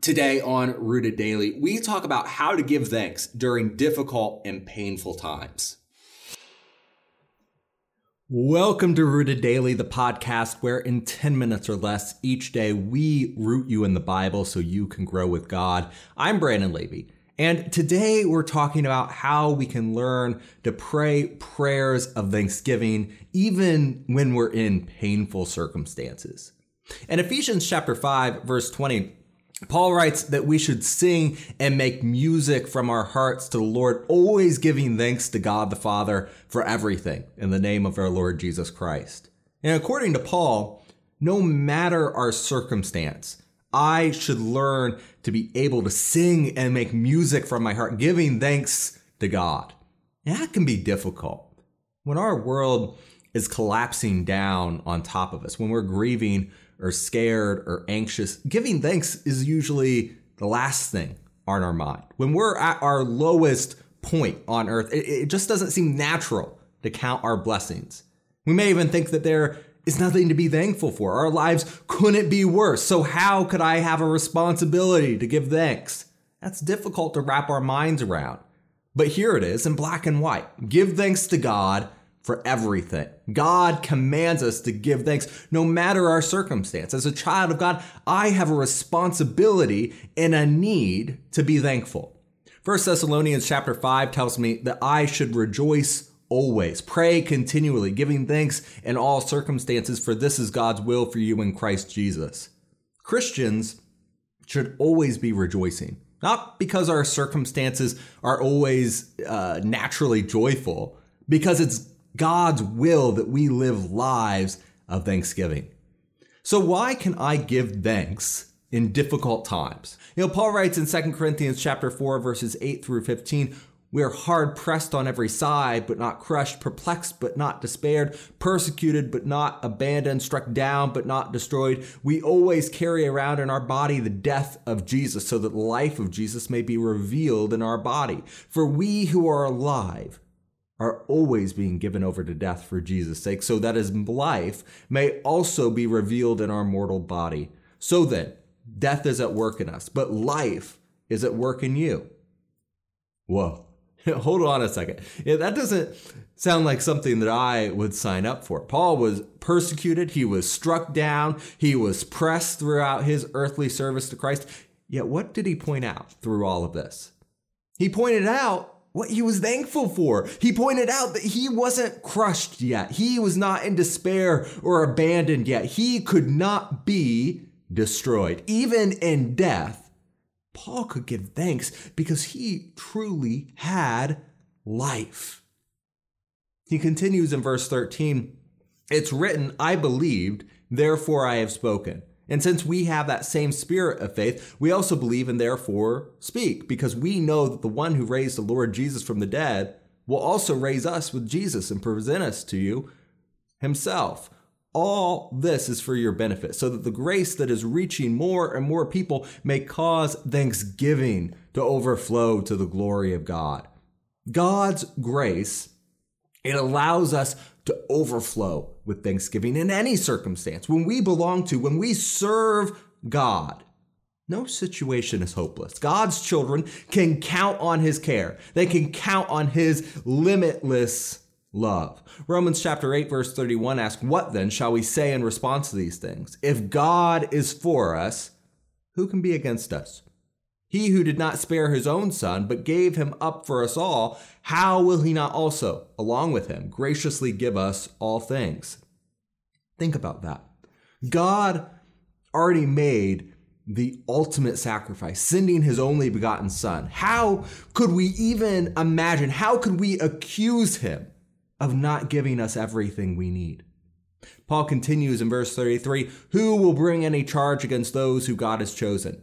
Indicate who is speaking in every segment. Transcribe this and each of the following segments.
Speaker 1: Today on Rooted Daily, we talk about how to give thanks during difficult and painful times. Welcome to Rooted Daily, the podcast where in 10 minutes or less each day we root you in the Bible so you can grow with God. I'm Brandon Levy, and today we're talking about how we can learn to pray prayers of thanksgiving even when we're in painful circumstances. In Ephesians chapter 5, verse 20, Paul writes that we should sing and make music from our hearts to the Lord, always giving thanks to God the Father for everything in the name of our Lord Jesus Christ. And according to Paul, no matter our circumstance, I should learn to be able to sing and make music from my heart, giving thanks to God. And that can be difficult. When our world is collapsing down on top of us, when we're grieving or scared or anxious, giving thanks is usually the last thing on our mind. When we're at our lowest point on earth, it, it just doesn't seem natural to count our blessings. We may even think that there is nothing to be thankful for. Our lives couldn't be worse. So, how could I have a responsibility to give thanks? That's difficult to wrap our minds around. But here it is in black and white. Give thanks to God for everything. God commands us to give thanks no matter our circumstance. As a child of God, I have a responsibility and a need to be thankful. 1 Thessalonians chapter 5 tells me that I should rejoice always, pray continually, giving thanks in all circumstances, for this is God's will for you in Christ Jesus. Christians should always be rejoicing, not because our circumstances are always uh, naturally joyful, because it's God's will that we live lives of thanksgiving. So, why can I give thanks in difficult times? You know, Paul writes in 2 Corinthians chapter 4, verses 8 through 15, we are hard pressed on every side, but not crushed, perplexed, but not despaired, persecuted, but not abandoned, struck down, but not destroyed. We always carry around in our body the death of Jesus, so that the life of Jesus may be revealed in our body. For we who are alive, are always being given over to death for Jesus' sake, so that his life may also be revealed in our mortal body. So then, death is at work in us, but life is at work in you. Whoa. Hold on a second. Yeah, that doesn't sound like something that I would sign up for. Paul was persecuted, he was struck down, he was pressed throughout his earthly service to Christ. Yet, what did he point out through all of this? He pointed out what he was thankful for. He pointed out that he wasn't crushed yet. He was not in despair or abandoned yet. He could not be destroyed. Even in death, Paul could give thanks because he truly had life. He continues in verse 13 It's written, I believed, therefore I have spoken. And since we have that same spirit of faith, we also believe and therefore speak, because we know that the one who raised the Lord Jesus from the dead will also raise us with Jesus and present us to you himself. All this is for your benefit, so that the grace that is reaching more and more people may cause thanksgiving to overflow to the glory of God. God's grace, it allows us to overflow with thanksgiving in any circumstance. When we belong to, when we serve God, no situation is hopeless. God's children can count on his care. They can count on his limitless love. Romans chapter 8 verse 31 asks, "What then shall we say in response to these things? If God is for us, who can be against us?" He who did not spare his own son, but gave him up for us all, how will he not also, along with him, graciously give us all things? Think about that. God already made the ultimate sacrifice, sending his only begotten son. How could we even imagine, how could we accuse him of not giving us everything we need? Paul continues in verse 33 Who will bring any charge against those who God has chosen?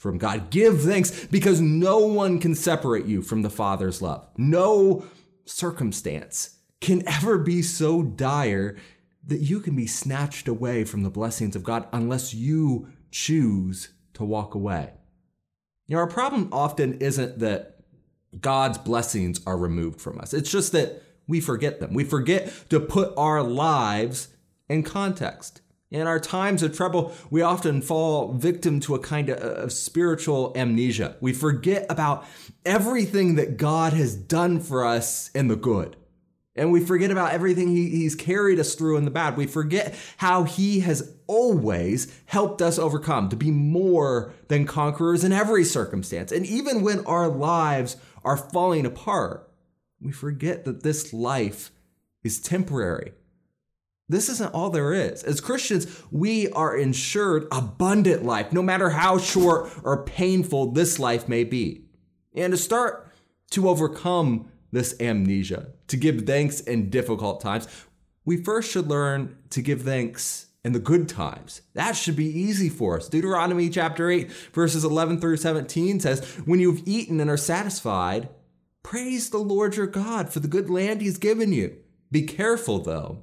Speaker 1: from God. Give thanks because no one can separate you from the Father's love. No circumstance can ever be so dire that you can be snatched away from the blessings of God unless you choose to walk away. You know, our problem often isn't that God's blessings are removed from us. It's just that we forget them. We forget to put our lives in context. In our times of trouble, we often fall victim to a kind uh, of spiritual amnesia. We forget about everything that God has done for us in the good. And we forget about everything he, He's carried us through in the bad. We forget how He has always helped us overcome, to be more than conquerors in every circumstance. And even when our lives are falling apart, we forget that this life is temporary this isn't all there is. As Christians, we are insured abundant life, no matter how short or painful this life may be. And to start to overcome this amnesia, to give thanks in difficult times, we first should learn to give thanks in the good times. That should be easy for us. Deuteronomy chapter 8, verses 11 through 17 says, When you've eaten and are satisfied, praise the Lord your God for the good land he's given you. Be careful, though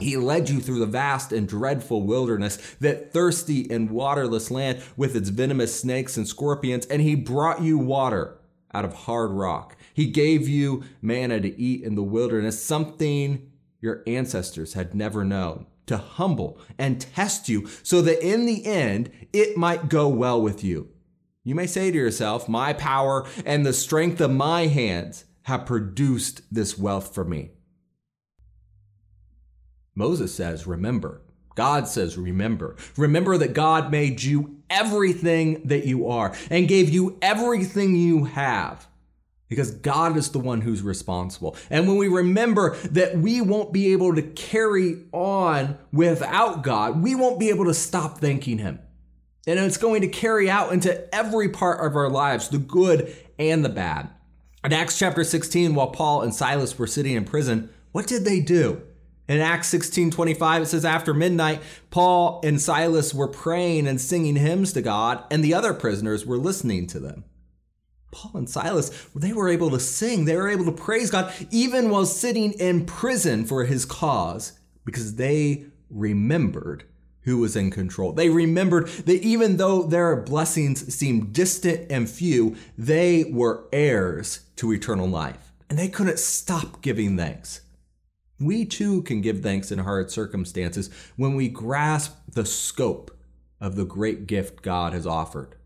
Speaker 1: He led you through the vast and dreadful wilderness, that thirsty and waterless land with its venomous snakes and scorpions, and he brought you water out of hard rock. He gave you manna to eat in the wilderness, something your ancestors had never known, to humble and test you so that in the end it might go well with you. You may say to yourself, My power and the strength of my hands have produced this wealth for me. Moses says, remember. God says, remember. Remember that God made you everything that you are and gave you everything you have because God is the one who's responsible. And when we remember that we won't be able to carry on without God, we won't be able to stop thanking Him. And it's going to carry out into every part of our lives, the good and the bad. In Acts chapter 16, while Paul and Silas were sitting in prison, what did they do? In Acts 16 25, it says, After midnight, Paul and Silas were praying and singing hymns to God, and the other prisoners were listening to them. Paul and Silas, they were able to sing, they were able to praise God, even while sitting in prison for his cause, because they remembered who was in control. They remembered that even though their blessings seemed distant and few, they were heirs to eternal life. And they couldn't stop giving thanks. We too can give thanks in hard circumstances when we grasp the scope of the great gift God has offered.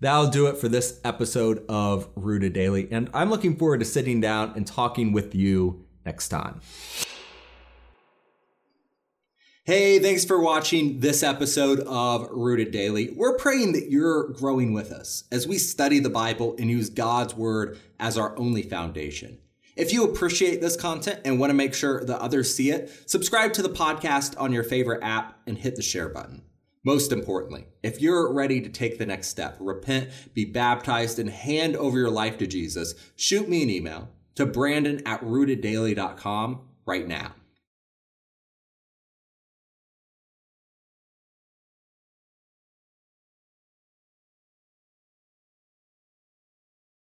Speaker 1: That'll do it for this episode of Rooted Daily, and I'm looking forward to sitting down and talking with you next time. Hey, thanks for watching this episode of Rooted Daily. We're praying that you're growing with us as we study the Bible and use God's Word as our only foundation. If you appreciate this content and want to make sure that others see it, subscribe to the podcast on your favorite app and hit the share button. Most importantly, if you're ready to take the next step, repent, be baptized, and hand over your life to Jesus, shoot me an email to brandon at rooteddaily.com right now.